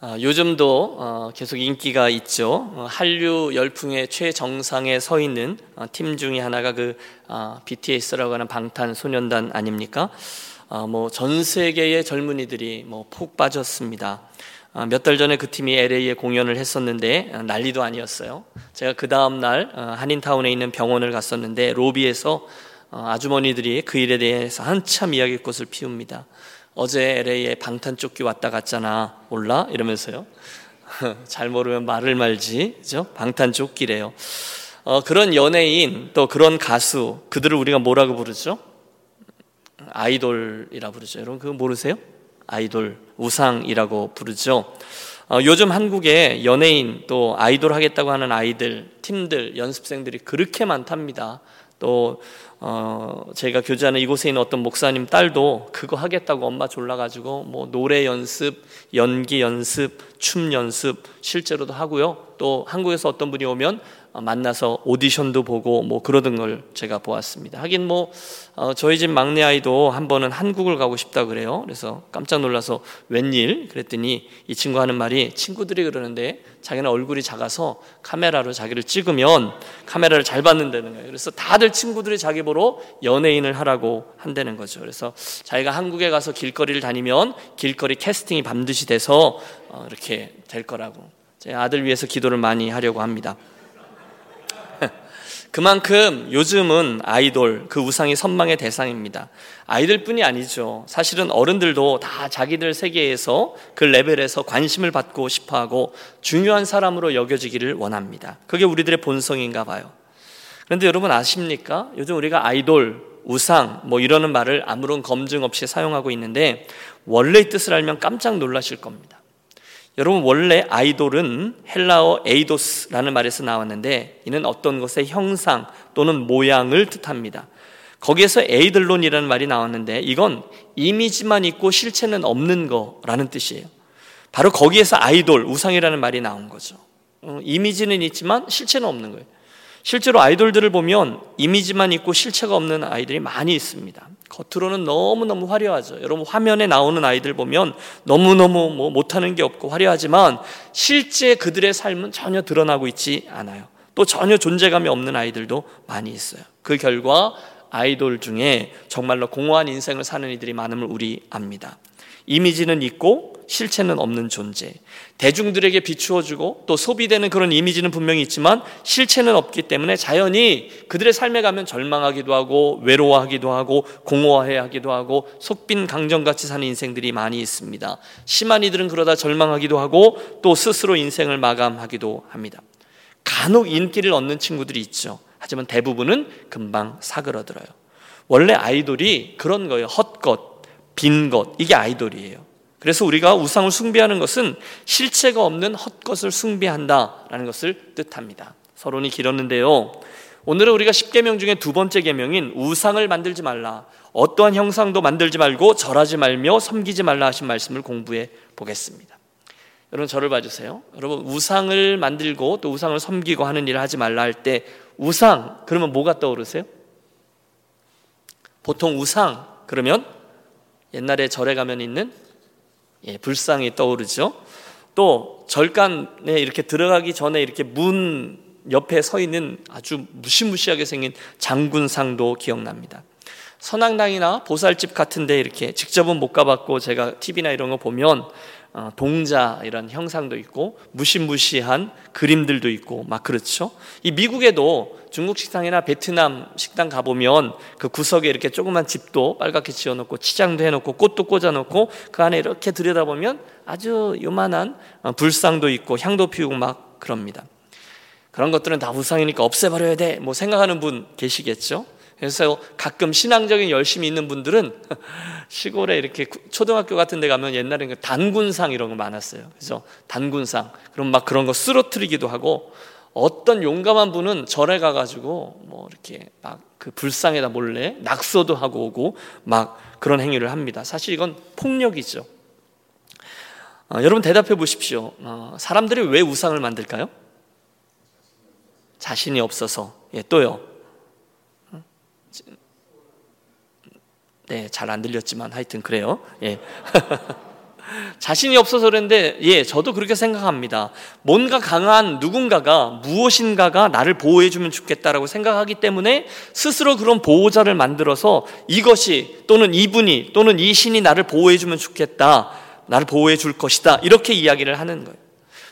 아, 요즘도 어, 계속 인기가 있죠. 어, 한류 열풍의 최정상에 서 있는 어, 팀 중에 하나가 그 BTS라고 하는 방탄소년단 아닙니까? 뭐 전 세계의 젊은이들이 뭐푹 빠졌습니다. 몇 달 전에 그 팀이 LA에 공연을 했었는데 난리도 아니었어요. 제가 그 다음 날 한인타운에 있는 병원을 갔었는데 로비에서 아주머니들이 그 일에 대해서 한참 이야기꽃을 피웁니다. 어제 LA에 방탄조끼 왔다 갔잖아. 몰라? 이러면서요. 잘 모르면 말을 말지. 그죠? 방탄조끼래요. 어, 그런 연예인 또 그런 가수 그들을 우리가 뭐라고 부르죠? 아이돌이라 부르죠. 여러분 그거 모르세요? 아이돌 우상이라고 부르죠. 어, 요즘 한국에 연예인 또 아이돌 하겠다고 하는 아이들 팀들 연습생들이 그렇게 많답니다. 또 어, 제가 교제하는 이곳에 있는 어떤 목사님 딸도 그거 하겠다고 엄마 졸라가지고 뭐 노래 연습, 연기 연습, 춤 연습 실제로도 하고요. 또 한국에서 어떤 분이 오면 어, 만나서 오디션도 보고 뭐 그러던 걸 제가 보았습니다. 하긴 뭐 어, 저희 집 막내 아이도 한 번은 한국을 가고 싶다 그래요. 그래서 깜짝 놀라서 웬일? 그랬더니 이 친구 하는 말이 친구들이 그러는데 자기는 얼굴이 작아서 카메라로 자기를 찍으면 카메라를 잘 받는다는 거예요. 그래서 다들 친구들이 자기 보러 연예인을 하라고 한다는 거죠. 그래서 자기가 한국에 가서 길거리를 다니면 길거리 캐스팅이 반드시 돼서 어, 이렇게 될 거라고. 제 아들 위해서 기도를 많이 하려고 합니다. 그만큼 요즘은 아이돌, 그 우상이 선망의 대상입니다. 아이들뿐이 아니죠. 사실은 어른들도 다 자기들 세계에서 그 레벨에서 관심을 받고 싶어 하고 중요한 사람으로 여겨지기를 원합니다. 그게 우리들의 본성인가 봐요. 그런데 여러분 아십니까? 요즘 우리가 아이돌, 우상, 뭐 이러는 말을 아무런 검증 없이 사용하고 있는데 원래의 뜻을 알면 깜짝 놀라실 겁니다. 여러분 원래 아이돌은 헬라어 에이도스라는 말에서 나왔는데 이는 어떤 것의 형상 또는 모양을 뜻합니다. 거기에서 에이들론이라는 말이 나왔는데 이건 이미지만 있고 실체는 없는 거라는 뜻이에요. 바로 거기에서 아이돌, 우상이라는 말이 나온 거죠. 어, 이미지는 있지만 실체는 없는 거예요. 실제로 아이돌들을 보면 이미지만 있고 실체가 없는 아이들이 많이 있습니다. 겉으로는 너무너무 화려하죠. 여러분 화면에 나오는 아이들 보면 너무너무 뭐 못하는 게 없고 화려하지만 실제 그들의 삶은 전혀 드러나고 있지 않아요. 또 전혀 존재감이 없는 아이들도 많이 있어요. 그 결과 아이돌 중에 정말로 공허한 인생을 사는 이들이 많음을 우리 압니다. 이미지는 있고 실체는 없는 존재. 대중들에게 비추어주고 또 소비되는 그런 이미지는 분명히 있지만 실체는 없기 때문에 자연히 그들의 삶에 가면 절망하기도 하고 외로워하기도 하고 공허해하기도 하고 속빈 강정같이 사는 인생들이 많이 있습니다. 심한 이들은 그러다 절망하기도 하고 또 스스로 인생을 마감하기도 합니다. 간혹 인기를 얻는 친구들이 있죠. 하지만 대부분은 금방 사그러들어요. 원래 아이돌이 그런 거예요. 헛것, 빈 것. 이게 아이돌이에요. 그래서 우리가 우상을 숭배하는 것은 실체가 없는 헛것을 숭배한다라는 것을 뜻합니다. 서론이 길었는데요. 오늘은 우리가 10계명 중에 두 번째 계명인 우상을 만들지 말라. 어떠한 형상도 만들지 말고 절하지 말며 섬기지 말라 하신 말씀을 공부해 보겠습니다. 여러분 저를 봐주세요. 여러분 우상을 만들고 또 우상을 섬기고 하는 일을 하지 말라 할 때 우상 그러면 뭐가 떠오르세요? 보통 우상 그러면 옛날에 절에 가면 있는 예, 불상이 떠오르죠. 또 절간에 이렇게 들어가기 전에 이렇게 문 옆에 서 있는 아주 무시무시하게 생긴 장군상도 기억납니다. 선앙당이나 보살집 같은데 이렇게 직접은 못 가봤고 제가 TV나 이런 거 보면 어, 동자 이런 형상도 있고 무시무시한 그림들도 있고 막 그렇죠. 이 미국에도 중국 식당이나 베트남 식당 가 보면 그 구석에 이렇게 조그만 집도 빨갛게 지어 놓고 치장도 해 놓고 꽃도 꽂아 놓고 그 안에 이렇게 들여다보면 아주 요만한 어, 불상도 있고 향도 피우고 막 그럽니다. 그런 것들은 다 우상이니까 없애버려야 돼. 뭐 생각하는 분 계시겠죠? 그래서 가끔 신앙적인 열심이 있는 분들은 시골에 이렇게 초등학교 같은 데 가면 옛날에는 그 단군상 이런 거 많았어요. 그래서 단군상. 그럼 막 그런 거 쓰러뜨리기도 하고 어떤 용감한 분은 절에 가가지고 뭐 이렇게 막 그 불상에다 몰래 낙서도 하고 오고 막 그런 행위를 합니다. 사실 이건 폭력이죠. 어, 여러분 대답해 보십시오. 어, 사람들이 왜 우상을 만들까요? 자신이 없어서. 예, 또요. 네, 잘 안 들렸지만 하여튼 그래요. 예. 자신이 없어서 그랬는데, 예, 저도 그렇게 생각합니다. 뭔가 강한 누군가가 무엇인가가 나를 보호해 주면 좋겠다라고 생각하기 때문에 스스로 그런 보호자를 만들어서 이것이 또는 이분이 또는 이 신이 나를 보호해 주면 좋겠다. 나를 보호해 줄 것이다. 이렇게 이야기를 하는 거예요.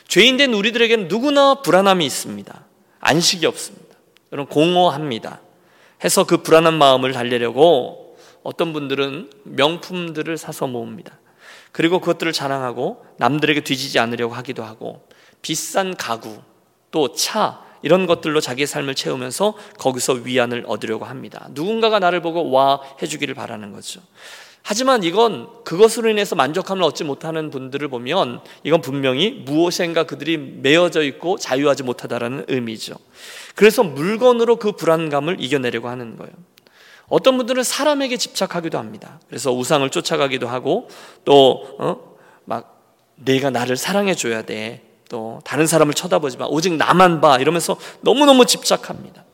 죄인된 우리들에게는 누구나 불안함이 있습니다. 안식이 없습니다. 여러분, 공허합니다. 해서 그 불안한 마음을 달래려고 어떤 분들은 명품들을 사서 모읍니다. 그리고 그것들을 자랑하고 남들에게 뒤지지 않으려고 하기도 하고 비싼 가구 또 차 이런 것들로 자기의 삶을 채우면서 거기서 위안을 얻으려고 합니다. 누군가가 나를 보고 와 해주기를 바라는 거죠. 하지만 이건 그것으로 인해서 만족함을 얻지 못하는 분들을 보면 이건 분명히 무엇인가 그들이 매어져 있고 자유하지 못하다라는 의미죠. 그래서 물건으로 그 불안감을 이겨내려고 하는 거예요. 어떤 분들은 사람에게 집착하기도 합니다. 그래서 우상을 쫓아가기도 하고 또막 어? 내가 나를 사랑해 줘야 돼. 또 다른 사람을 쳐다보지 마. 오직 나만 봐. 이러면서 너무너무 집착합니다.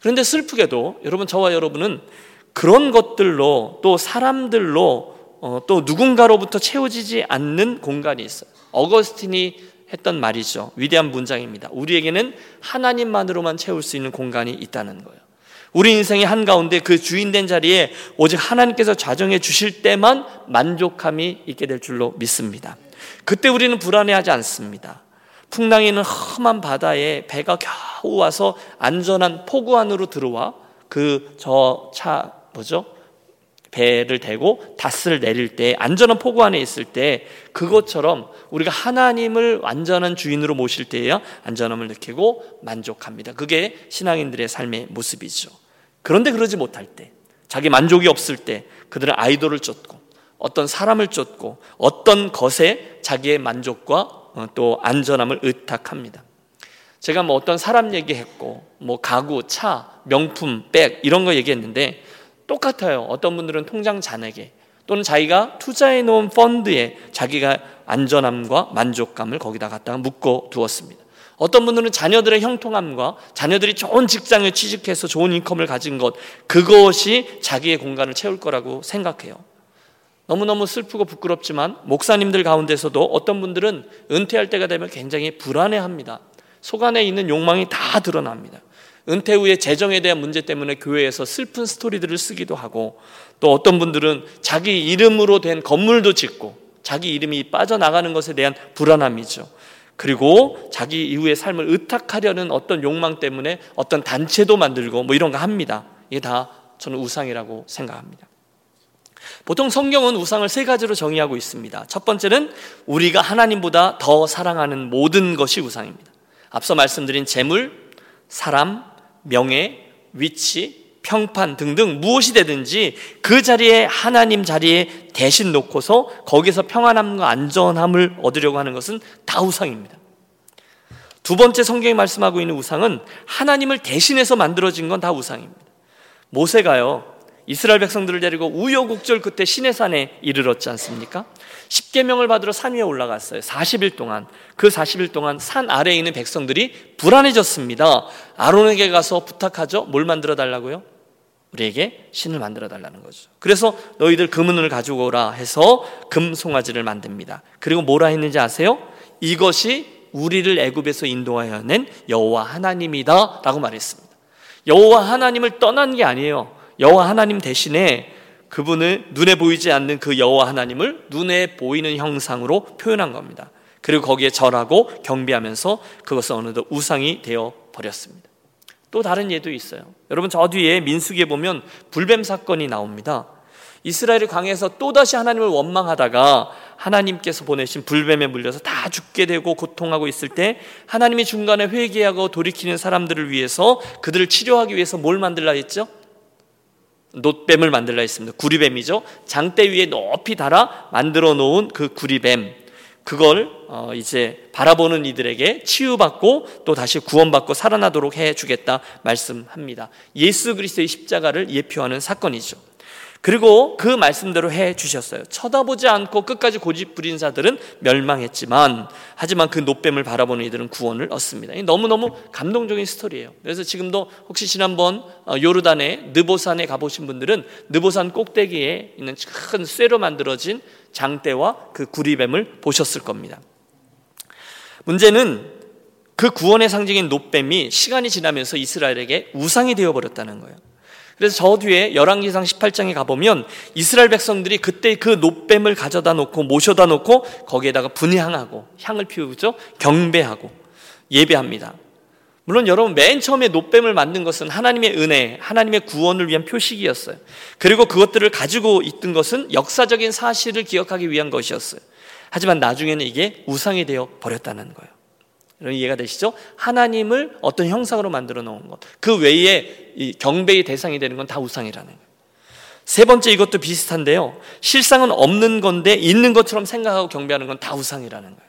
그런데 슬프게도 여러분 저와 여러분은 그런 것들로 또 사람들로 어, 또 누군가로부터 채워지지 않는 공간이 있어요. 어거스틴이 했던 말이죠. 위대한 문장입니다. 우리에게는 하나님만으로만 채울 수 있는 공간이 있다는 거예요. 우리 인생의 한가운데 그 주인된 자리에 오직 하나님께서 좌정해 주실 때만 만족함이 있게 될 줄로 믿습니다. 그때 우리는 불안해하지 않습니다. 풍랑이 는 험한 바다에 배가 겨우 와서 안전한 포구 안으로 들어와 그 저 차 뭐죠? 배를 대고 닷을 내릴 때 안전한 포구 안에 있을 때 그것처럼 우리가 하나님을 완전한 주인으로 모실 때에야 안전함을 느끼고 만족합니다. 그게 신앙인들의 삶의 모습이죠. 그런데 그러지 못할 때 자기 만족이 없을 때 그들은 아이돌을 쫓고 어떤 사람을 쫓고 어떤 것에 자기의 만족과 어, 또 안전함을 의탁합니다. 제가 뭐 어떤 사람 얘기했고 뭐 가구, 차, 명품, 백 이런 거 얘기했는데 똑같아요. 어떤 분들은 통장 잔액에 또는 자기가 투자해 놓은 펀드에 자기가 안전함과 만족감을 거기다 갖다가 묶어 두었습니다. 어떤 분들은 자녀들의 형통함과 자녀들이 좋은 직장에 취직해서 좋은 인컴을 가진 것, 그것이 자기의 공간을 채울 거라고 생각해요. 너무너무 슬프고 부끄럽지만 목사님들 가운데서도 어떤 분들은 은퇴할 때가 되면 굉장히 불안해 합니다. 속 안에 있는 욕망이 다 드러납니다. 은퇴 후에 재정에 대한 문제 때문에 교회에서 슬픈 스토리들을 쓰기도 하고 또 어떤 분들은 자기 이름으로 된 건물도 짓고 자기 이름이 빠져나가는 것에 대한 불안함이죠. 그리고 자기 이후의 삶을 의탁하려는 어떤 욕망 때문에 어떤 단체도 만들고 뭐 이런 거 합니다. 이게 다 저는 우상이라고 생각합니다. 보통 성경은 우상을 세 가지로 정의하고 있습니다. 첫 번째는 우리가 하나님보다 더 사랑하는 모든 것이 우상입니다. 앞서 말씀드린 재물, 사람, 명예, 위치, 평판 등등 무엇이 되든지 그 자리에 하나님 자리에 대신 놓고서 거기서 평안함과 안전함을 얻으려고 하는 것은 다 우상입니다. 두 번째 성경이 말씀하고 있는 우상은 하나님을 대신해서 만들어진 건 다 우상입니다. 모세가요, 이스라엘 백성들을 데리고 우여곡절 끝에 시내산에 이르렀지 않습니까? 10계명을 받으러 산 위에 올라갔어요. 40일 동안. 그 40일 동안 산 아래에 있는 백성들이 불안해졌습니다. 아론에게 가서 부탁하죠. 뭘 만들어 달라고요? 우리에게 신을 만들어 달라는 거죠. 그래서 너희들 금은을 가지고 오라 해서 금 송아지를 만듭니다. 그리고 뭐라 했는지 아세요? 이것이 우리를 애굽에서 인도하여 낸 여호와 하나님이다라고 말했습니다. 여호와 하나님을 떠난 게 아니에요. 여호와 하나님 대신에 그분을 눈에 보이지 않는 그 여호와 하나님을 눈에 보이는 형상으로 표현한 겁니다. 그리고 거기에 절하고 경배하면서 그것은 어느덧 우상이 되어 버렸습니다. 또 다른 예도 있어요. 여러분 저 뒤에 민수기에 보면 불뱀 사건이 나옵니다. 이스라엘이 광해에서 또다시 하나님을 원망하다가 하나님께서 보내신 불뱀에 물려서 다 죽게 되고 고통하고 있을 때 하나님이 중간에 회개하고 돌이키는 사람들을 위해서 그들을 치료하기 위해서 뭘 만들라 했죠? 놋뱀을 만들라 했습니다. 구리뱀이죠. 장대 위에 높이 달아 만들어 놓은 그 구리뱀. 그걸 어, 이제 바라보는 이들에게 치유받고 또 다시 구원받고 살아나도록 해 주겠다 말씀합니다. 예수 그리스도의 십자가를 예표하는 사건이죠. 그리고 그 말씀대로 해 주셨어요. 쳐다보지 않고 끝까지 고집 부린 자들은 멸망했지만 하지만 그 노뱀을 바라보는 이들은 구원을 얻습니다. 너무너무 감동적인 스토리예요. 그래서 지금도 혹시 지난번 어, 요르단의 느보산에 가보신 분들은 느보산 꼭대기에 있는 큰 쇠로 만들어진 장대와 그 구리뱀을 보셨을 겁니다. 문제는 그 구원의 상징인 노뱀이 시간이 지나면서 이스라엘에게 우상이 되어 버렸다는 거예요. 그래서 저 뒤에 열왕기상 18장에 가보면 이스라엘 백성들이 그때 그 노뱀을 가져다 놓고 모셔다 놓고 거기에다가 분향하고 향을 피우죠. 경배하고 예배합니다. 물론 여러분 맨 처음에 노뱀을 만든 것은 하나님의 은혜, 하나님의 구원을 위한 표식이었어요. 그리고 그것들을 가지고 있던 것은 역사적인 사실을 기억하기 위한 것이었어요. 하지만 나중에는 이게 우상이 되어 버렸다는 거예요. 여러분 이해가 되시죠? 하나님을 어떤 형상으로 만들어 놓은 것. 그 외에 이 경배의 대상이 되는 건 다 우상이라는 거예요. 세 번째 이것도 비슷한데요. 실상은 없는 건데 있는 것처럼 생각하고 경배하는 건 다 우상이라는 거예요.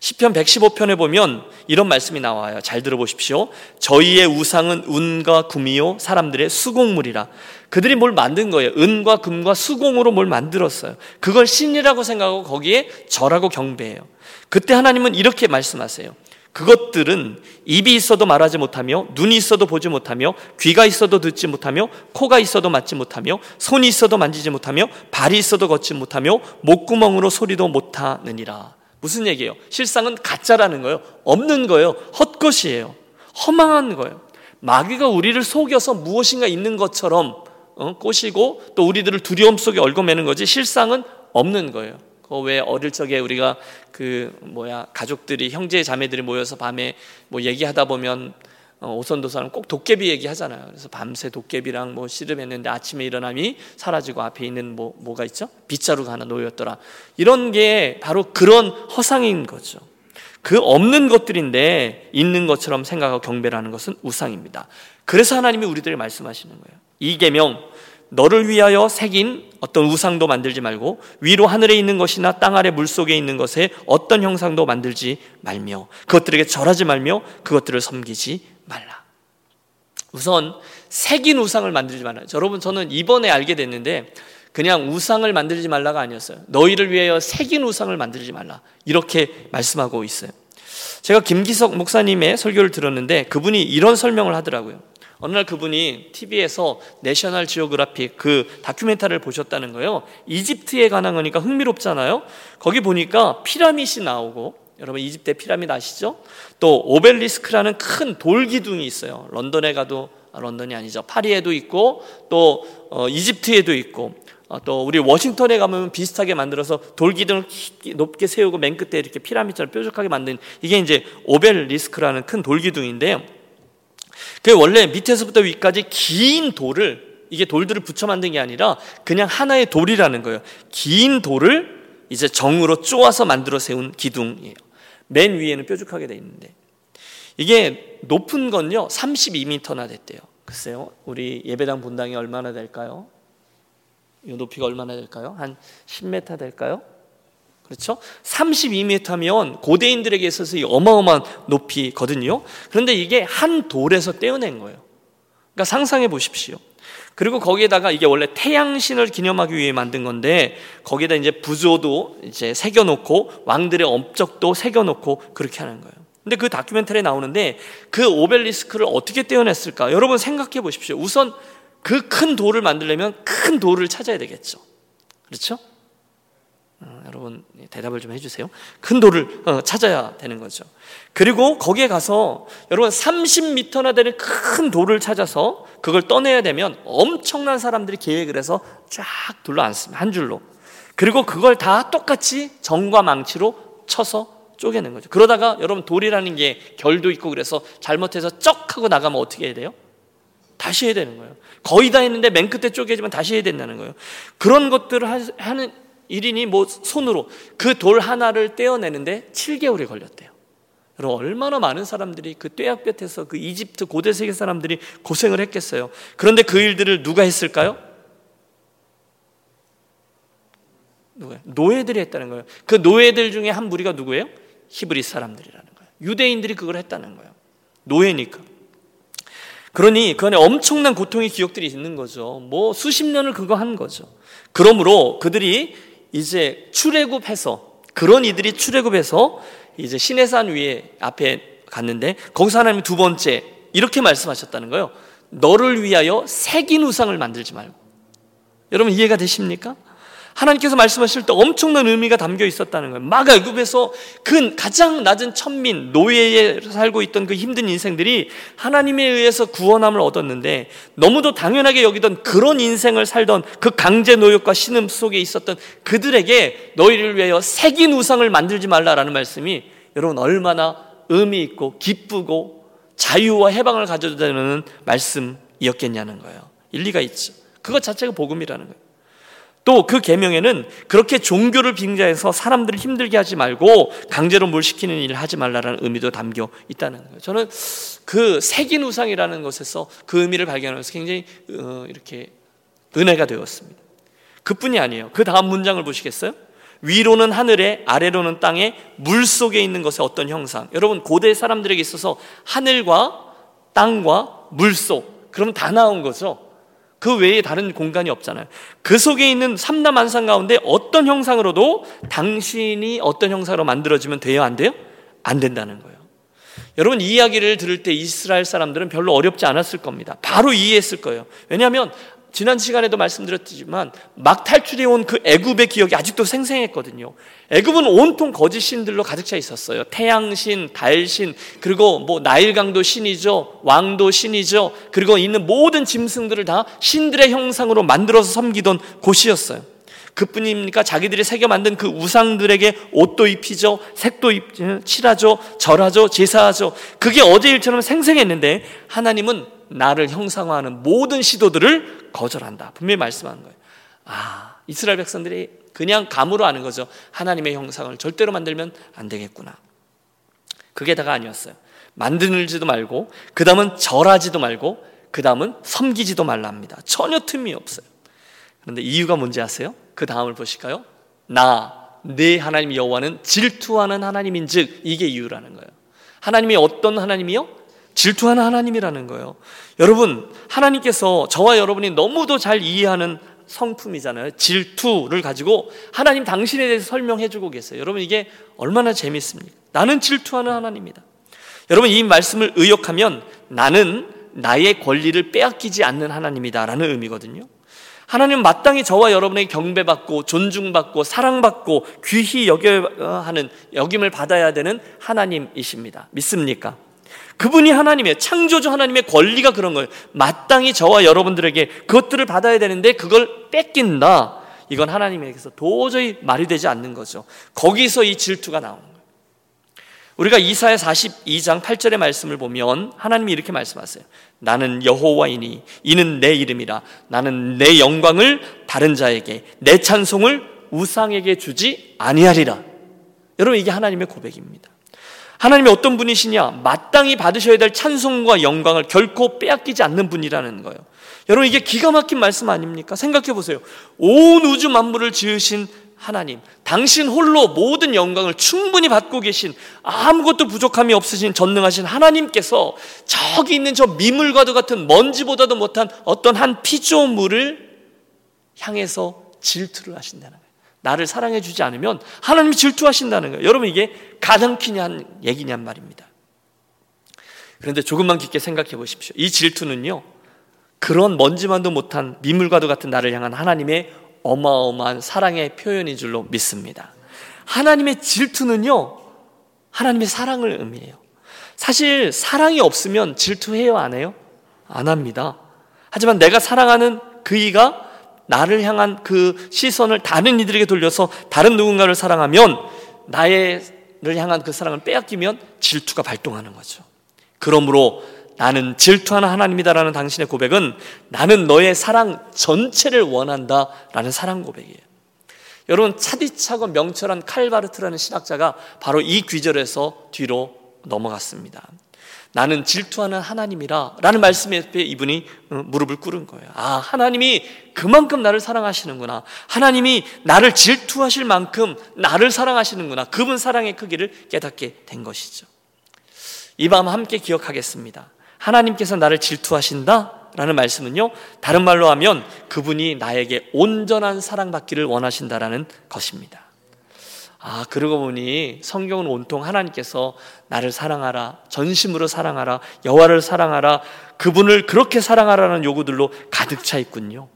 시편 115편에 보면 이런 말씀이 나와요. 잘 들어보십시오. 저희의 우상은 은과 금이요 사람들의 수공물이라. 그들이 뭘 만든 거예요. 은과 금과 수공으로 뭘 만들었어요. 그걸 신이라고 생각하고 거기에 절하고 경배해요. 그때 하나님은 이렇게 말씀하세요. 그것들은 입이 있어도 말하지 못하며 눈이 있어도 보지 못하며 귀가 있어도 듣지 못하며 코가 있어도 맞지 못하며 손이 있어도 만지지 못하며 발이 있어도 걷지 못하며 목구멍으로 소리도 못하느니라. 무슨 얘기예요? 실상은 가짜라는 거예요. 없는 거예요. 헛것이에요. 허망한 거예요. 마귀가 우리를 속여서 무엇인가 있는 것처럼 어, 꼬시고 또 우리들을 두려움 속에 얽어매는 거지 실상은 없는 거예요. 왜 어릴 적에 우리가 그 뭐야 가족들이 형제 자매들이 모여서 밤에 뭐 얘기하다 보면 어, 오선도사는 꼭 도깨비 얘기하잖아요. 그래서 밤새 도깨비랑 뭐 씨름했는데 아침에 일어나니 사라지고 앞에 있는 뭐 뭐가 있죠? 빗자루가 하나 놓였더라. 이런 게 바로 그런 허상인 거죠. 그 없는 것들인데 있는 것처럼 생각하고 경배라는 것은 우상입니다. 그래서 하나님이 우리들에게 말씀하시는 거예요. 이 계명 너를 위하여 새긴 어떤 우상도 만들지 말고 위로 하늘에 있는 것이나 땅 아래 물 속에 있는 것에 어떤 형상도 만들지 말며 그것들에게 절하지 말며 그것들을 섬기지 말라. 우선 새긴 우상을 만들지 말라. 여러분 저는 이번에 알게 됐는데 그냥 우상을 만들지 말라가 아니었어요. 너희를 위하여 새긴 우상을 만들지 말라. 이렇게 말씀하고 있어요. 제가 김기석 목사님의 설교를 들었는데 그분이 이런 설명을 하더라고요. 어느 날 그분이 TV에서 내셔널 지오그라픽 그 다큐멘터리를 보셨다는 거예요. 이집트에 관한 거니까 흥미롭잖아요. 거기 보니까 피라밋이 나오고 여러분 이집트 피라밋 아시죠? 또 오벨리스크라는 큰 돌 기둥이 있어요. 런던에 가도 아, 런던이 아니죠. 파리에도 있고 또 어, 이집트에도 있고 어, 또 우리 워싱턴에 가면 비슷하게 만들어서 돌 기둥을 높게 세우고 맨 끝에 이렇게 피라밋처럼 뾰족하게 만든 이게 이제 오벨리스크라는 큰 돌 기둥인데요. 그 원래 밑에서부터 위까지 긴 돌을 이게 돌들을 붙여 만든 게 아니라 그냥 하나의 돌이라는 거예요. 긴 돌을 이제 정으로 쪼아서 만들어 세운 기둥이에요. 맨 위에는 뾰족하게 돼 있는데 이게 높은 건요 32m나 됐대요. 글쎄요, 우리 예배당 본당이 얼마나 될까요? 이 높이가 얼마나 될까요? 한 10m 될까요? 그렇죠? 32m면 고대인들에게 있어서 어마어마한 높이거든요. 그런데 이게 한 돌에서 떼어낸 거예요. 그러니까 상상해 보십시오. 그리고 거기에다가 이게 원래 태양신을 기념하기 위해 만든 건데 거기에다 이제 부조도 이제 새겨놓고 왕들의 업적도 새겨놓고 그렇게 하는 거예요. 근데 그 다큐멘터리에 나오는데 그 오벨리스크를 어떻게 떼어냈을까? 여러분 생각해 보십시오. 우선 그 큰 돌을 만들려면 큰 돌을 찾아야 되겠죠. 그렇죠? 어, 여러분 대답을 좀 해주세요. 큰 돌을 어, 찾아야 되는 거죠. 그리고 거기에 가서 여러분 30m나 되는 큰 돌을 찾아서 그걸 떠내야 되면 엄청난 사람들이 계획을 해서 쫙 둘러 앉습니다. 한 줄로. 그리고 그걸 다 똑같이 정과 망치로 쳐서 쪼개는 거죠. 그러다가 여러분 돌이라는 게 결도 있고 그래서 잘못해서 쩍 하고 나가면 어떻게 해야 돼요? 다시 해야 되는 거예요. 거의 다 했는데 맨 끝에 쪼개지면 다시 해야 된다는 거예요. 그런 것들을 하는 1인이 뭐 손으로 그 돌 하나를 떼어내는데 7개월이 걸렸대요. 여러분 얼마나 많은 사람들이 그 떼약볕에서 그 이집트 고대 세계 사람들이 고생을 했겠어요. 그런데 그 일들을 누가 했을까요? 누가 노예들이 했다는 거예요. 그 노예들 중에 한 무리가 누구예요? 히브리 사람들이라는 거예요. 유대인들이 그걸 했다는 거예요. 노예니까. 그러니 그 안에 엄청난 고통의 기억들이 있는 거죠. 뭐 수십 년을 그거 한 거죠. 그러므로 그들이 이제 출애굽해서 그런 이들이 출애굽해서 이제 시내산 위에 앞에 갔는데 거기서 하나님이 두 번째 이렇게 말씀하셨다는 거예요. 너를 위하여 새긴 우상을 만들지 말고. 여러분 이해가 되십니까? 하나님께서 말씀하실 때 엄청난 의미가 담겨 있었다는 거예요. 막 애굽에서 그 가장 낮은 천민 노예에 살고 있던 그 힘든 인생들이 하나님에 의해서 구원함을 얻었는데 너무도 당연하게 여기던 그런 인생을 살던 그 강제 노역과 신음 속에 있었던 그들에게 너희를 위하여 새긴 우상을 만들지 말라라는 말씀이 여러분 얼마나 의미 있고 기쁘고 자유와 해방을 가져다 주는 말씀이었겠냐는 거예요. 일리가 있죠. 그것 자체가 복음이라는 거예요. 또 그 계명에는 그렇게 종교를 빙자해서 사람들을 힘들게 하지 말고 강제로 뭘 시키는 일을 하지 말라라는 의미도 담겨 있다는 거예요. 저는 그 색인 우상이라는 것에서 그 의미를 발견하면서 굉장히 어, 이렇게 은혜가 되었습니다. 그뿐이 아니에요. 그 다음 문장을 보시겠어요? 위로는 하늘에 아래로는 땅에 물 속에 있는 것의 어떤 형상. 여러분 고대 사람들에게 있어서 하늘과 땅과 물 속. 그러면 다 나온 거죠. 그 외에 다른 공간이 없잖아요. 그 속에 있는 삼남한상 가운데 어떤 형상으로도 당신이 어떤 형상으로 만들어지면 돼요? 안 돼요? 안 된다는 거예요. 여러분 이 이야기를 들을 때 이스라엘 사람들은 별로 어렵지 않았을 겁니다. 바로 이해했을 거예요. 왜냐하면 지난 시간에도 말씀드렸지만 막 탈출해 온 그 애굽의 기억이 아직도 생생했거든요. 애굽은 온통 거짓 신들로 가득 차 있었어요. 태양신, 달신, 그리고 뭐 나일강도 신이죠. 왕도 신이죠. 그리고 있는 모든 짐승들을 다 신들의 형상으로 만들어서 섬기던 곳이었어요. 그뿐입니까? 자기들이 새겨 만든 그 우상들에게 옷도 입히죠. 색도 입, 칠하죠. 절하죠. 제사하죠. 그게 어제 일처럼 생생했는데 하나님은 나를 형상화하는 모든 시도들을 거절한다. 분명히 말씀하는 거예요. 아, 이스라엘 백성들이 그냥 감으로 아는 거죠. 하나님의 형상을 절대로 만들면 안 되겠구나. 그게 다가 아니었어요. 만들지도 말고, 그 다음은 절하지도 말고, 그 다음은 섬기지도 말랍니다. 전혀 틈이 없어요. 그런데 이유가 뭔지 아세요? 그 다음을 보실까요? 나, 내 하나님 여호와는 질투하는 하나님인즉 이게 이유라는 거예요. 하나님이 어떤 하나님이요? 질투하는 하나님이라는 거예요. 여러분, 하나님께서 저와 여러분이 너무도 잘 이해하는 성품이잖아요. 질투를 가지고 하나님 당신에 대해서 설명해 주고 계세요. 여러분, 이게 얼마나 재밌습니까? 나는 질투하는 하나님이다. 여러분, 이 말씀을 의역하면 나는 나의 권리를 빼앗기지 않는 하나님이다 라는 의미거든요. 하나님은 마땅히 저와 여러분에게 경배받고 존중받고 사랑받고 귀히 여겨야 하는 여김을 받아야 되는 하나님이십니다. 믿습니까? 그분이 하나님의 창조주 하나님의 권리가 그런 거예요. 마땅히 저와 여러분들에게 그것들을 받아야 되는데 그걸 뺏긴다. 이건 하나님에게서 도저히 말이 되지 않는 거죠. 거기서 이 질투가 나오는 거예요. 우리가 이사야 42장 8절의 말씀을 보면 하나님이 이렇게 말씀하세요. 나는 여호와이니 이는 내 이름이라 나는 내 영광을 다른 자에게 내 찬송을 우상에게 주지 아니하리라. 여러분 이게 하나님의 고백입니다. 하나님이 어떤 분이시냐? 마땅히 받으셔야 될 찬송과 영광을 결코 빼앗기지 않는 분이라는 거예요. 여러분 이게 기가 막힌 말씀 아닙니까? 생각해 보세요. 온 우주 만물을 지으신 하나님, 당신 홀로 모든 영광을 충분히 받고 계신 아무것도 부족함이 없으신 전능하신 하나님께서 저기 있는 저 미물과도 같은 먼지보다도 못한 어떤 한 피조물을 향해서 질투를 하신다는 거예요. 나를 사랑해 주지 않으면 하나님이 질투하신다는 거예요. 여러분 이게 가당키냐 얘기냔 말입니다. 그런데 조금만 깊게 생각해 보십시오. 이 질투는요. 그런 먼지만도 못한 미물과도 같은 나를 향한 하나님의 어마어마한 사랑의 표현인 줄로 믿습니다. 하나님의 질투는요. 하나님의 사랑을 의미해요. 사실 사랑이 없으면 질투해요, 안 해요? 안 합니다. 하지만 내가 사랑하는 그이가 나를 향한 그 시선을 다른 이들에게 돌려서 다른 누군가를 사랑하면 나의를 향한 그 사랑을 빼앗기면 질투가 발동하는 거죠. 그러므로 나는 질투하는 하나님이다라는 당신의 고백은 나는 너의 사랑 전체를 원한다라는 사랑 고백이에요. 여러분 차디차고 명철한 칼바르트라는 신학자가 바로 이 귀절에서 뒤로 넘어갔습니다. 나는 질투하는 하나님이라 라는 말씀에 이분이 어, 무릎을 꿇은 거예요. 아, 하나님이 그만큼 나를 사랑하시는구나. 하나님이 나를 질투하실 만큼 나를 사랑하시는구나. 그분 사랑의 크기를 깨닫게 된 것이죠. 이 밤 함께 기억하겠습니다. 하나님께서 나를 질투하신다? 라는 말씀은요, 다른 말로 하면 그분이 나에게 온전한 사랑받기를 원하신다라는 것입니다. 아, 그러고 보니 성경은 온통 하나님께서 나를 사랑하라, 전심으로 사랑하라, 여호와를 사랑하라, 그분을 그렇게 사랑하라는 요구들로 가득 차 있군요.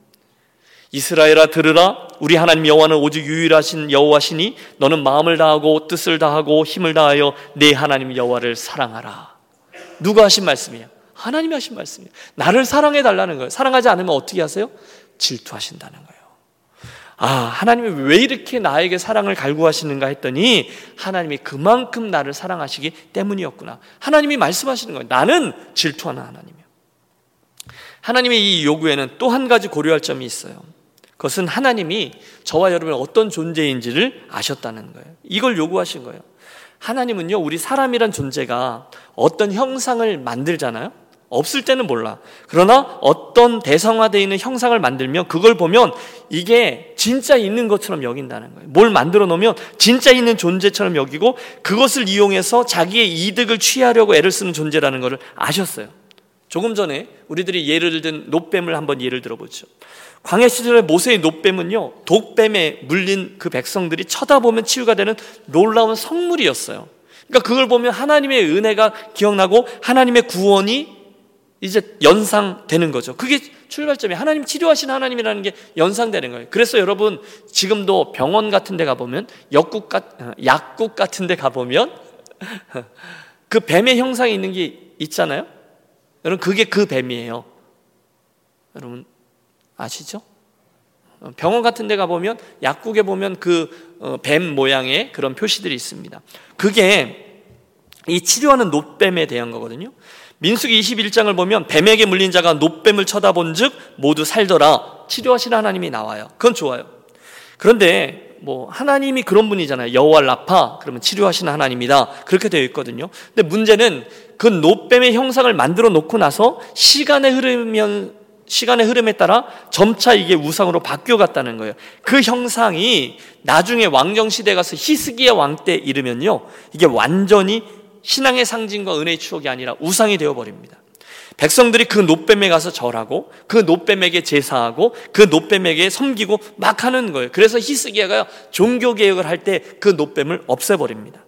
이스라엘아 들으라 우리 하나님 여호와는 오직 유일하신 여호와시니 너는 마음을 다하고 뜻을 다하고 힘을 다하여 내 하나님 여호와를 사랑하라. 누가 하신 말씀이야? 하나님이 하신 말씀이에요. 나를 사랑해 달라는 거예요. 사랑하지 않으면 어떻게 하세요? 질투하신다는 거예요. 아, 하나님이 왜 이렇게 나에게 사랑을 갈구하시는가 했더니 하나님이 그만큼 나를 사랑하시기 때문이었구나. 하나님이 말씀하시는 거예요. 나는 질투하는 하나님이에요. 하나님의 이 요구에는 또 한 가지 고려할 점이 있어요. 그것은 하나님이 저와 여러분이 어떤 존재인지를 아셨다는 거예요. 이걸 요구하신 거예요. 하나님은요, 우리 사람이란 존재가 어떤 형상을 만들잖아요? 없을 때는 몰라. 그러나 어떤 대상화되어 있는 형상을 만들면 그걸 보면 이게 진짜 있는 것처럼 여긴다는 거예요. 뭘 만들어 놓으면 진짜 있는 존재처럼 여기고 그것을 이용해서 자기의 이득을 취하려고 애를 쓰는 존재라는 것을 아셨어요. 조금 전에 우리들이 예를 든 노뱀을 한번 예를 들어보죠. 광해 시절의 모세의 노뱀은요, 독뱀에 물린 그 백성들이 쳐다보면 치유가 되는 놀라운 성물이었어요. 그러니까 그걸 보면 하나님의 은혜가 기억나고 하나님의 구원이 이제 연상되는 거죠. 그게 출발점이 하나님 치료하신 하나님이라는 게 연상되는 거예요. 그래서 여러분 지금도 병원 같은 데 가보면 약국, 같, 어, 약국 같은 데 가보면 그 뱀의 형상이 있는 게 있잖아요. 여러분 그게 그 뱀이에요. 여러분 아시죠? 어, 병원 같은 데 가보면 약국에 보면 그뱀 어, 모양의 그런 표시들이 있습니다. 그게 이 치료하는 노뱀에 대한 거거든요. 민수기 21장을 보면 뱀에게 물린 자가 노뱀을 쳐다본 즉 모두 살더라. 치료하신 하나님이 나와요. 그건 좋아요. 그런데 뭐 하나님이 그런 분이잖아요. 여호와 라파 그러면 치료하시는 하나님이다. 그렇게 되어 있거든요. 근데 문제는 그 노뱀의 형상을 만들어 놓고 나서 시간의 흐르면 시간의 흐름에 따라 점차 이게 우상으로 바뀌어 갔다는 거예요. 그 형상이 나중에 왕정 시대 가서 히스기야 왕 때 이르면요. 이게 완전히 신앙의 상징과 은혜의 추억이 아니라 우상이 되어 버립니다. 백성들이 그 노뱀에 가서 절하고 그 노뱀에게 제사하고 그 노뱀에게 섬기고 막 하는 거예요. 그래서 히스기야가 종교 개혁을 할 때 그 노뱀을 없애버립니다.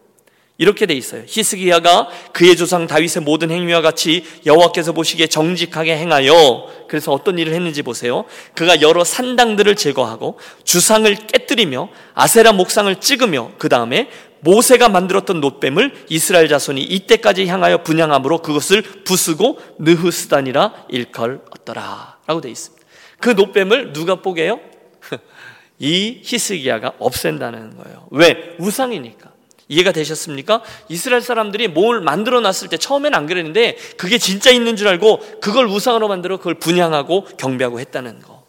이렇게 돼 있어요. 히스기야가 그의 조상 다윗의 모든 행위와 같이 여호와께서 보시기에 정직하게 행하여 그래서 어떤 일을 했는지 보세요. 그가 여러 산당들을 제거하고 주상을 깨뜨리며 아세라 목상을 찍으며 그 다음에 모세가 만들었던 노뱀을 이스라엘 자손이 이때까지 향하여 분양함으로 그것을 부수고 느흐스단이라 일컬었더라 라고 되어 있습니다. 그 노뱀을 누가 뽀개요? 이 히스기야가 없앤다는 거예요. 왜? 우상이니까. 이해가 되셨습니까? 이스라엘 사람들이 뭘 만들어 놨을 때 처음엔 안 그랬는데 그게 진짜 있는 줄 알고 그걸 우상으로 만들어 그걸 분양하고 경배하고 했다는 거예요.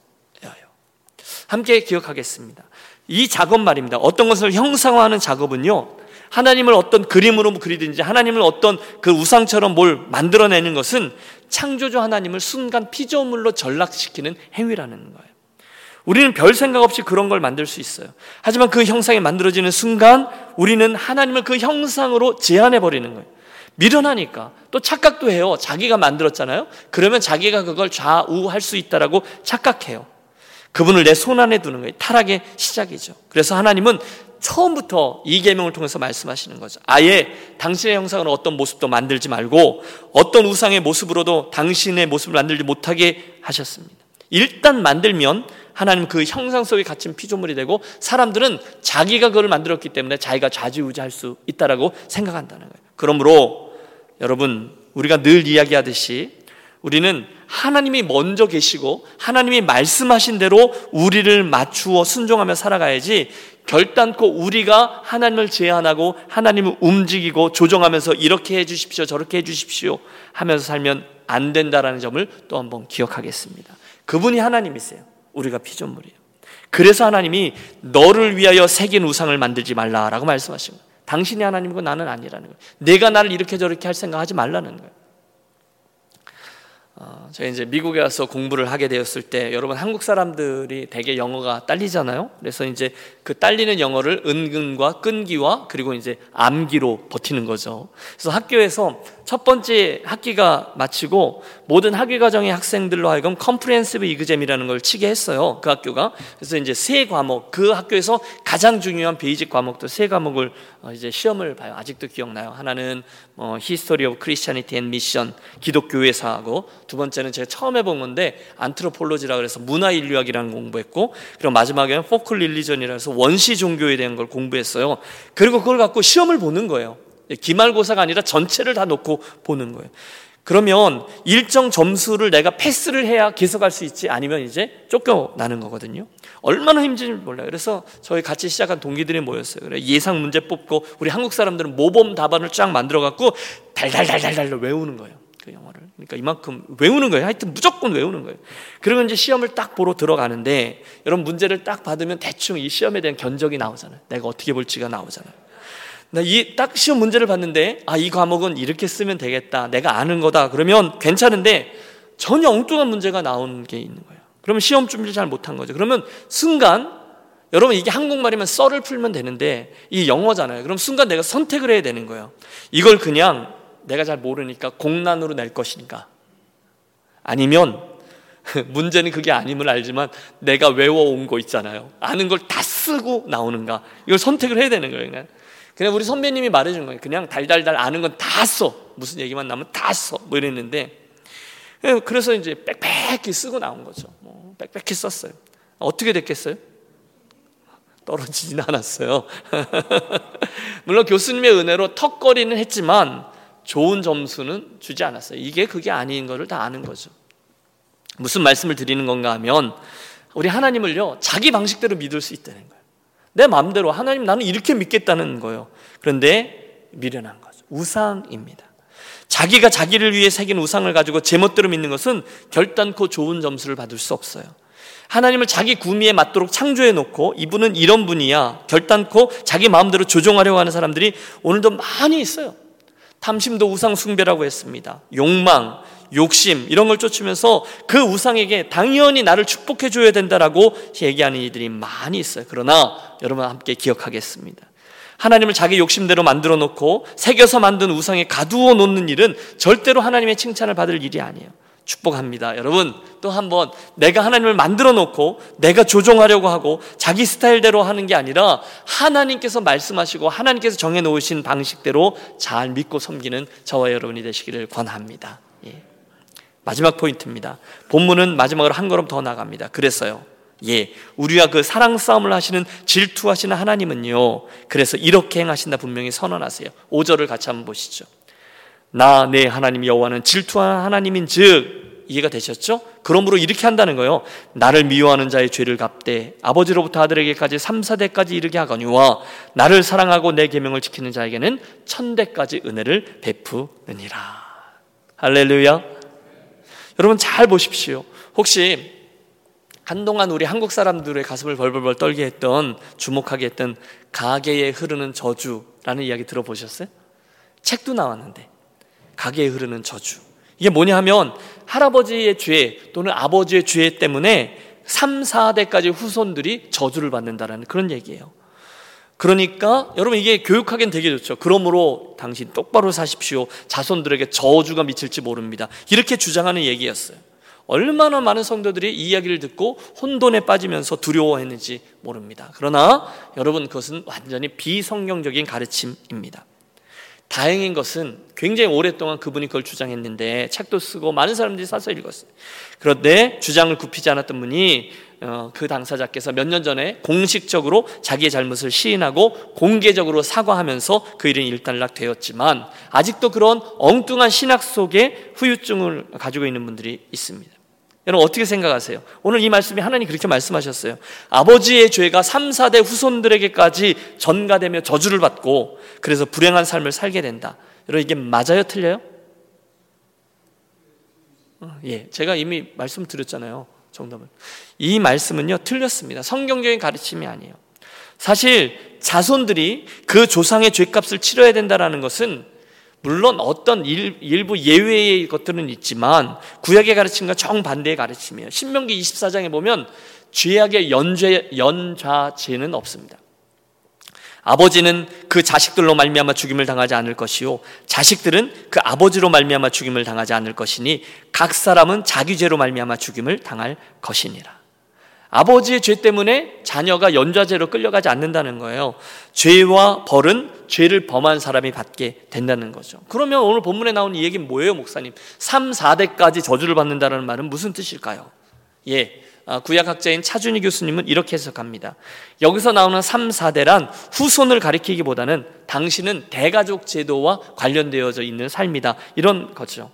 함께 기억하겠습니다. 이 작업 말입니다. 어떤 것을 형상화하는 작업은요. 하나님을 어떤 그림으로 그리든지 하나님을 어떤 그 우상처럼 뭘 만들어내는 것은 창조주 하나님을 순간 피조물로 전락시키는 행위라는 거예요. 우리는 별 생각 없이 그런 걸 만들 수 있어요. 하지만 그 형상이 만들어지는 순간 우리는 하나님을 그 형상으로 제한해 버리는 거예요. 미련하니까 또 착각도 해요. 자기가 만들었잖아요. 그러면 자기가 그걸 좌우할 수 있다라고 착각해요. 그분을 내 손 안에 두는 거예요. 타락의 시작이죠. 그래서 하나님은 처음부터 이 계명을 통해서 말씀하시는 거죠. 아예 당신의 형상으로 어떤 모습도 만들지 말고 어떤 우상의 모습으로도 당신의 모습을 만들지 못하게 하셨습니다. 일단 만들면 하나님 그 형상 속에 갇힌 피조물이 되고 사람들은 자기가 그걸 만들었기 때문에 자기가 좌지우지할 수 있다라고 생각한다는 거예요. 그러므로 여러분 우리가 늘 이야기하듯이 우리는 하나님이 먼저 계시고 하나님이 말씀하신 대로 우리를 맞추어 순종하며 살아가야지 결단코 우리가 하나님을 제한하고 하나님을 움직이고 조정하면서 이렇게 해 주십시오 저렇게 해 주십시오 하면서 살면 안 된다라는 점을 또 한번 기억하겠습니다. 그분이 하나님이세요. 우리가 피조물이에요. 그래서 하나님이 너를 위하여 새긴 우상을 만들지 말라라고 말씀하신 거예요. 당신이 하나님이고 나는 아니라는 거예요. 내가 나를 이렇게 저렇게 할 생각 하지 말라는 거예요. 어, 제가 이제 미국에 와서 공부를 하게 되었을 때 여러분 한국 사람들이 대개 영어가 딸리잖아요. 그래서 이제 그 딸리는 영어를 은근과 끈기와 그리고 이제 암기로 버티는 거죠. 그래서 학교에서 첫 번째 학기가 마치고 모든 학위 과정의 학생들로 하여금 comprehensive exam이라는 걸 치게 했어요. 그 학교가. 그래서 이제 세 과목, 그 학교에서 가장 중요한 basic 과목도 세 과목을 어, 이제 시험을 봐요. 아직도 기억나요. 하나는 뭐 History of Christianity and Mission 기독교 교회사하고 두 번째는 제가 처음 해본 건데 anthropology라 그래서 문화 인류학이라는 공부했고 그리고 마지막에는 folk religion이라 해서 원시 종교에 대한 걸 공부했어요. 그리고 그걸 갖고 시험을 보는 거예요. 기말고사가 아니라 전체를 다 놓고 보는 거예요. 그러면 일정 점수를 내가 패스를 해야 계속할 수 있지 아니면 이제 쫓겨나는 거거든요. 얼마나 힘든지 몰라요. 그래서 저희 같이 시작한 동기들이 모였어요. 그래 예상 문제 뽑고 우리 한국 사람들은 모범 답안을 쫙 만들어 갖고 달달달달달 외우는 거예요. 그 영어를. 그러니까 이만큼 외우는 거예요. 하여튼 무조건 외우는 거예요. 그리고 이제 시험을 딱 보러 들어가는데 여러분 문제를 딱 받으면 대충 이 시험에 대한 견적이 나오잖아요. 내가 어떻게 볼지가 나오잖아요. 나 이 딱 시험 문제를 봤는데 아 이 과목은 이렇게 쓰면 되겠다. 내가 아는 거다. 그러면 괜찮은데 전혀 엉뚱한 문제가 나온 게 있는 거예요. 그러면 시험 준비를 잘 못한 거죠. 그러면 순간 여러분 이게 한국말이면 썰을 풀면 되는데 이 영어잖아요. 그럼 순간 내가 선택을 해야 되는 거예요. 이걸 그냥 내가 잘 모르니까 공란으로 낼 것인가? 아니면 문제는 그게 아님을 알지만 내가 외워온 거 있잖아요. 아는 걸 다 쓰고 나오는가? 이걸 선택을 해야 되는 거예요. 그냥. 우리 선배님이 말해준 거예요. 그냥 달달달 아는 건 다 써. 무슨 얘기만 나면 다 써. 뭐 이랬는데. 예, 그래서 이제 빽빽히 쓰고 나온 거죠. 뭐 빽빽히 썼어요. 어떻게 됐겠어요? 떨어지진 않았어요. 물론 교수님의 은혜로 턱걸이는 했지만 좋은 점수는 주지 않았어요. 이게 그게 아닌 거를 다 아는 거죠. 무슨 말씀을 드리는 건가 하면 우리 하나님을요 자기 방식대로 믿을 수 있다는 거예요. 내 마음대로 하나님 나는 이렇게 믿겠다는 거예요. 그런데 미련한 거죠. 우상입니다. 자기가 자기를 위해 새긴 우상을 가지고 제멋대로 믿는 것은 결단코 좋은 점수를 받을 수 없어요. 하나님을 자기 구미에 맞도록 창조해 놓고 이분은 이런 분이야. 결단코 자기 마음대로 조종하려고 하는 사람들이 오늘도 많이 있어요. 탐심도 우상 숭배라고 했습니다. 욕망, 욕심 이런 걸 쫓으면서 그 우상에게 당연히 나를 축복해 줘야 된다라고 얘기하는 이들이 많이 있어요. 그러나 여러분 함께 기억하겠습니다. 하나님을 자기 욕심대로 만들어 놓고 새겨서 만든 우상에 가두어 놓는 일은 절대로 하나님의 칭찬을 받을 일이 아니에요. 축복합니다. 여러분, 또 한번 내가 하나님을 만들어 놓고 내가 조종하려고 하고 자기 스타일대로 하는 게 아니라 하나님께서 말씀하시고 하나님께서 정해 놓으신 방식대로 잘 믿고 섬기는 저와 여러분이 되시기를 권합니다. 예. 마지막 포인트입니다. 본문은 마지막으로 한 걸음 더 나갑니다. 그래서요. 예, 우리와 그 사랑 싸움을 하시는 질투하시는 하나님은요. 그래서 이렇게 행하신다 분명히 선언하세요. 5절을 같이 한번 보시죠. 나내 하나님 여호와는 질투하는 하나님인 즉 이해가 되셨죠? 그러므로 이렇게 한다는 거예요. 나를 미워하는 자의 죄를 갚되 아버지로부터 아들에게까지 3, 4대까지 이르게 하거니와 나를 사랑하고 내 계명을 지키는 자에게는 천대까지 은혜를 베푸느니라. 할렐루야. 여러분 잘 보십시오. 혹시 한동안 우리 한국 사람들의 가슴을 벌벌벌 떨게 했던 주목하게 했던 가게에 흐르는 저주라는 이야기 들어보셨어요? 책도 나왔는데 가게에 흐르는 저주. 이게 뭐냐 하면 할아버지의 죄 또는 아버지의 죄 때문에 3, 4대까지 후손들이 저주를 받는다라는 그런 얘기예요. 그러니까 여러분 이게 교육하기엔 되게 좋죠. 그러므로 당신 똑바로 사십시오. 자손들에게 저주가 미칠지 모릅니다. 이렇게 주장하는 얘기였어요. 얼마나 많은 성도들이 이 이야기를 듣고 혼돈에 빠지면서 두려워했는지 모릅니다. 그러나 여러분 그것은 완전히 비성경적인 가르침입니다. 다행인 것은 굉장히 오랫동안 그분이 그걸 주장했는데 책도 쓰고 많은 사람들이 사서 읽었어요. 그런데 주장을 굽히지 않았던 분이 어, 그 당사자께서 몇 년 전에 공식적으로 자기의 잘못을 시인하고 공개적으로 사과하면서 그 일은 일단락되었지만 아직도 그런 엉뚱한 신학 속에 후유증을 가지고 있는 분들이 있습니다. 여러분 어떻게 생각하세요? 오늘 이 말씀이 하나님 그렇게 말씀하셨어요. 아버지의 죄가 3, 4대 후손들에게까지 전가되며 저주를 받고 그래서 불행한 삶을 살게 된다. 여러분 이게 맞아요? 틀려요? 어, 예, 제가 이미 말씀 드렸잖아요. 정답은. 이 말씀은요, 틀렸습니다. 성경적인 가르침이 아니에요. 사실 자손들이 그 조상의 죄값을 치러야 된다는 것은 물론 어떤 일, 부 예외의 것들은 있지만 구약의 가르침과 정반대의 가르침이에요. 신명기 24장에 보면 죄악의 연죄, 연좌죄는 없습니다. 아버지는 그 자식들로 말미암아 죽임을 당하지 않을 것이요 자식들은 그 아버지로 말미암아 죽임을 당하지 않을 것이니 각 사람은 자기 죄로 말미암아 죽임을 당할 것이니라. 아버지의 죄 때문에 자녀가 연좌죄로 끌려가지 않는다는 거예요. 죄와 벌은 죄를 범한 사람이 받게 된다는 거죠. 그러면 오늘 본문에 나오는 이 얘기는 뭐예요, 목사님? 3, 4대까지 저주를 받는다는 말은 무슨 뜻일까요? 예. 아, 구약학자인 차준희 교수님은 이렇게 해석합니다. 여기서 나오는 3, 4대란 후손을 가리키기보다는 당신은 대가족 제도와 관련되어져 있는 삶이다. 이런 거죠.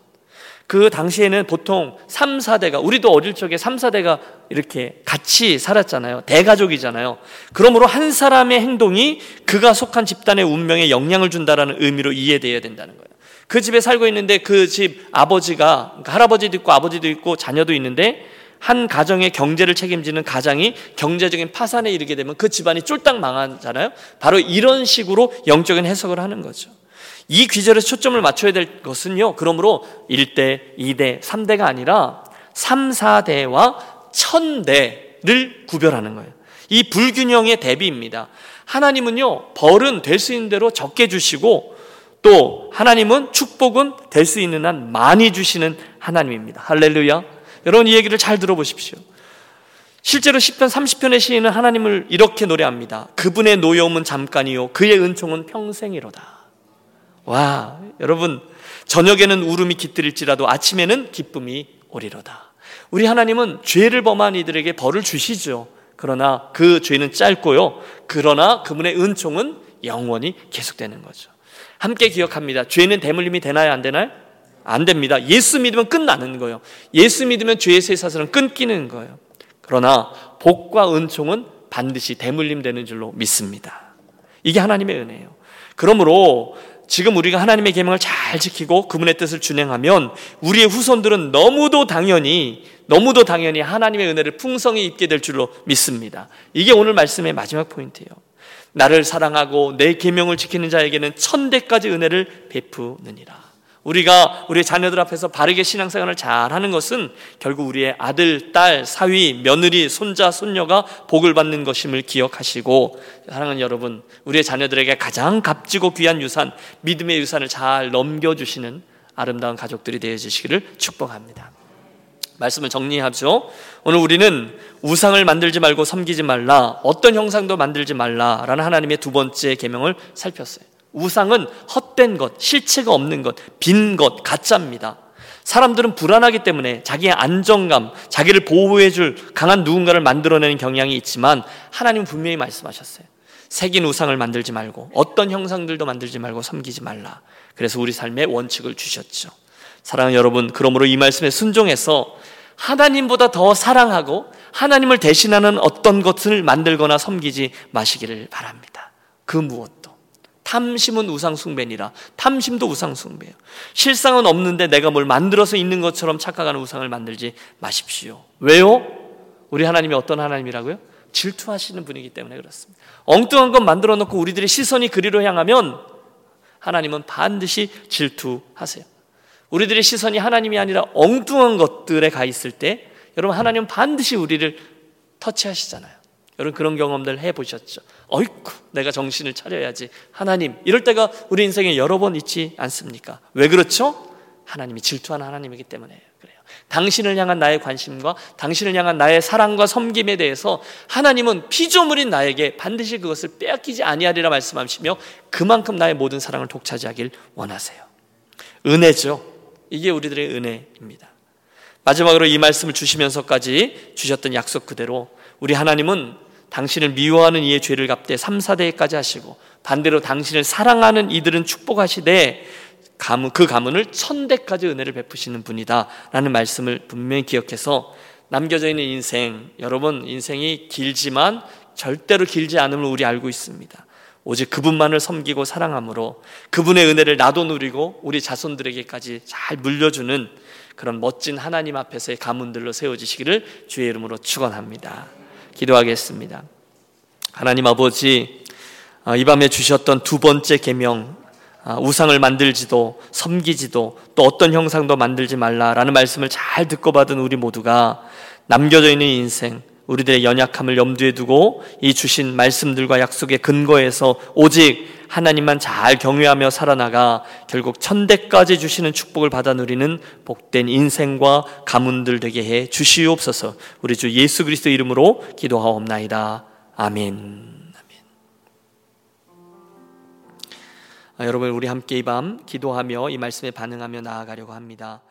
그 당시에는 보통 3, 4대가, 우리도 어릴 적에 3, 4대가 이렇게 같이 살았잖아요. 대가족이잖아요. 그러므로 한 사람의 행동이 그가 속한 집단의 운명에 영향을 준다라는 의미로 이해되어야 된다는 거예요. 그 집에 살고 있는데 그 집 아버지가, 그러니까 할아버지도 있고 아버지도 있고 자녀도 있는데 한 가정의 경제를 책임지는 가장이 경제적인 파산에 이르게 되면 그 집안이 쫄딱 망하잖아요. 바로 이런 식으로 영적인 해석을 하는 거죠. 이 귀절에 초점을 맞춰야 될 것은요. 그러므로 1대, 2대, 3대가 아니라 3, 4대와 1000대를 구별하는 거예요. 이 불균형의 대비입니다. 하나님은요, 벌은 될 수 있는 대로 적게 주시고 또 하나님은 축복은 될 수 있는 한 많이 주시는 하나님입니다. 할렐루야. 여러분 이 얘기를 잘 들어보십시오. 실제로 10편 30편의 시인은 하나님을 이렇게 노래합니다. 그분의 노여움은 잠깐이요. 그의 은총은 평생이로다. 와, 여러분, 저녁에는 울음이 깃들일지라도 아침에는 기쁨이 오리로다. 우리 하나님은 죄를 범한 이들에게 벌을 주시죠. 그러나 그 죄는 짧고요. 그러나 그분의 은총은 영원히 계속되는 거죠. 함께 기억합니다. 죄는 대물림이 되나요? 안 되나요? 안 됩니다. 예수 믿으면 끝나는 거예요. 예수 믿으면 죄의 쇠사슬은 끊기는 거예요. 그러나 복과 은총은 반드시 대물림 되는 줄로 믿습니다. 이게 하나님의 은혜예요. 그러므로 지금 우리가 하나님의 계명을 잘 지키고 그분의 뜻을 준행하면 우리의 후손들은 너무도 당연히 너무도 당연히 하나님의 은혜를 풍성히 입게 될 줄로 믿습니다. 이게 오늘 말씀의 마지막 포인트예요. 나를 사랑하고 내 계명을 지키는 자에게는 천대까지 은혜를 베푸느니라. 우리가 우리 자녀들 앞에서 바르게 신앙생활을 잘 하는 것은 결국 우리의 아들, 딸, 사위, 며느리, 손자, 손녀가 복을 받는 것임을 기억하시고 사랑하는 여러분, 우리의 자녀들에게 가장 값지고 귀한 유산, 믿음의 유산을 잘 넘겨주시는 아름다운 가족들이 되어주시기를 축복합니다. 말씀을 정리하죠. 오늘 우리는 우상을 만들지 말고 섬기지 말라, 어떤 형상도 만들지 말라라는 하나님의 두 번째 계명을 살폈어요. 우상은 헛된 것, 실체가 없는 것, 빈 것, 가짜입니다. 사람들은 불안하기 때문에 자기의 안정감, 자기를 보호해줄 강한 누군가를 만들어내는 경향이 있지만 하나님 분명히 말씀하셨어요. 새긴 우상을 만들지 말고 어떤 형상들도 만들지 말고 섬기지 말라. 그래서 우리 삶의 원칙을 주셨죠. 사랑하는 여러분, 그러므로 이 말씀에 순종해서 하나님보다 더 사랑하고 하나님을 대신하는 어떤 것을 만들거나 섬기지 마시기를 바랍니다. 그 무엇 탐심은 우상숭배니라. 탐심도 우상숭배예요. 실상은 없는데 내가 뭘 만들어서 있는 것처럼 착각하는 우상을 만들지 마십시오. 왜요? 우리 하나님이 어떤 하나님이라고요? 질투하시는 분이기 때문에 그렇습니다. 엉뚱한 것 만들어 놓고 우리들의 시선이 그리로 향하면 하나님은 반드시 질투하세요. 우리들의 시선이 하나님이 아니라 엉뚱한 것들에 가 있을 때 여러분 하나님은 반드시 우리를 터치하시잖아요. 여러분 그런 경험들 해 보셨죠? 어이쿠, 내가 정신을 차려야지. 하나님, 이럴 때가 우리 인생에 여러 번 있지 않습니까? 왜 그렇죠? 하나님이 질투하는 하나님이기 때문에 그래요. 당신을 향한 나의 관심과 당신을 향한 나의 사랑과 섬김에 대해서 하나님은 피조물인 나에게 반드시 그것을 빼앗기지 아니하리라 말씀하시며 그만큼 나의 모든 사랑을 독차지하길 원하세요. 은혜죠. 이게 우리들의 은혜입니다. 마지막으로 이 말씀을 주시면서까지 주셨던 약속 그대로 우리 하나님은 당신을 미워하는 이의 죄를 갚되 3, 4대까지 하시고 반대로 당신을 사랑하는 이들은 축복하시되 그 가문을 천대까지 은혜를 베푸시는 분이다 라는 말씀을 분명히 기억해서 남겨져 있는 인생 여러분 인생이 길지만 절대로 길지 않음을 우리 알고 있습니다 오직 그분만을 섬기고 사랑함으로 그분의 은혜를 나도 누리고 우리 자손들에게까지 잘 물려주는 그런 멋진 하나님 앞에서의 가문들로 세워지시기를 주의 이름으로 축원합니다. 기도하겠습니다. 하나님 아버지 아, 이 밤에 주셨던 두 번째 계명 아, 우상을 만들지도 섬기지도 또 어떤 형상도 만들지 말라라는 말씀을 잘 듣고 받은 우리 모두가 남겨져 있는 인생 우리들의 연약함을 염두에 두고 이 주신 말씀들과 약속의 근거에서 오직 하나님만 잘 경외하며 살아나가 결국 천대까지 주시는 축복을 받아 누리는 복된 인생과 가문들 되게 해 주시옵소서. 우리 주 예수 그리스도 이름으로 기도하옵나이다. 아멘. 아, 여러분 우리 함께 이 밤 기도하며 이 말씀에 반응하며 나아가려고 합니다.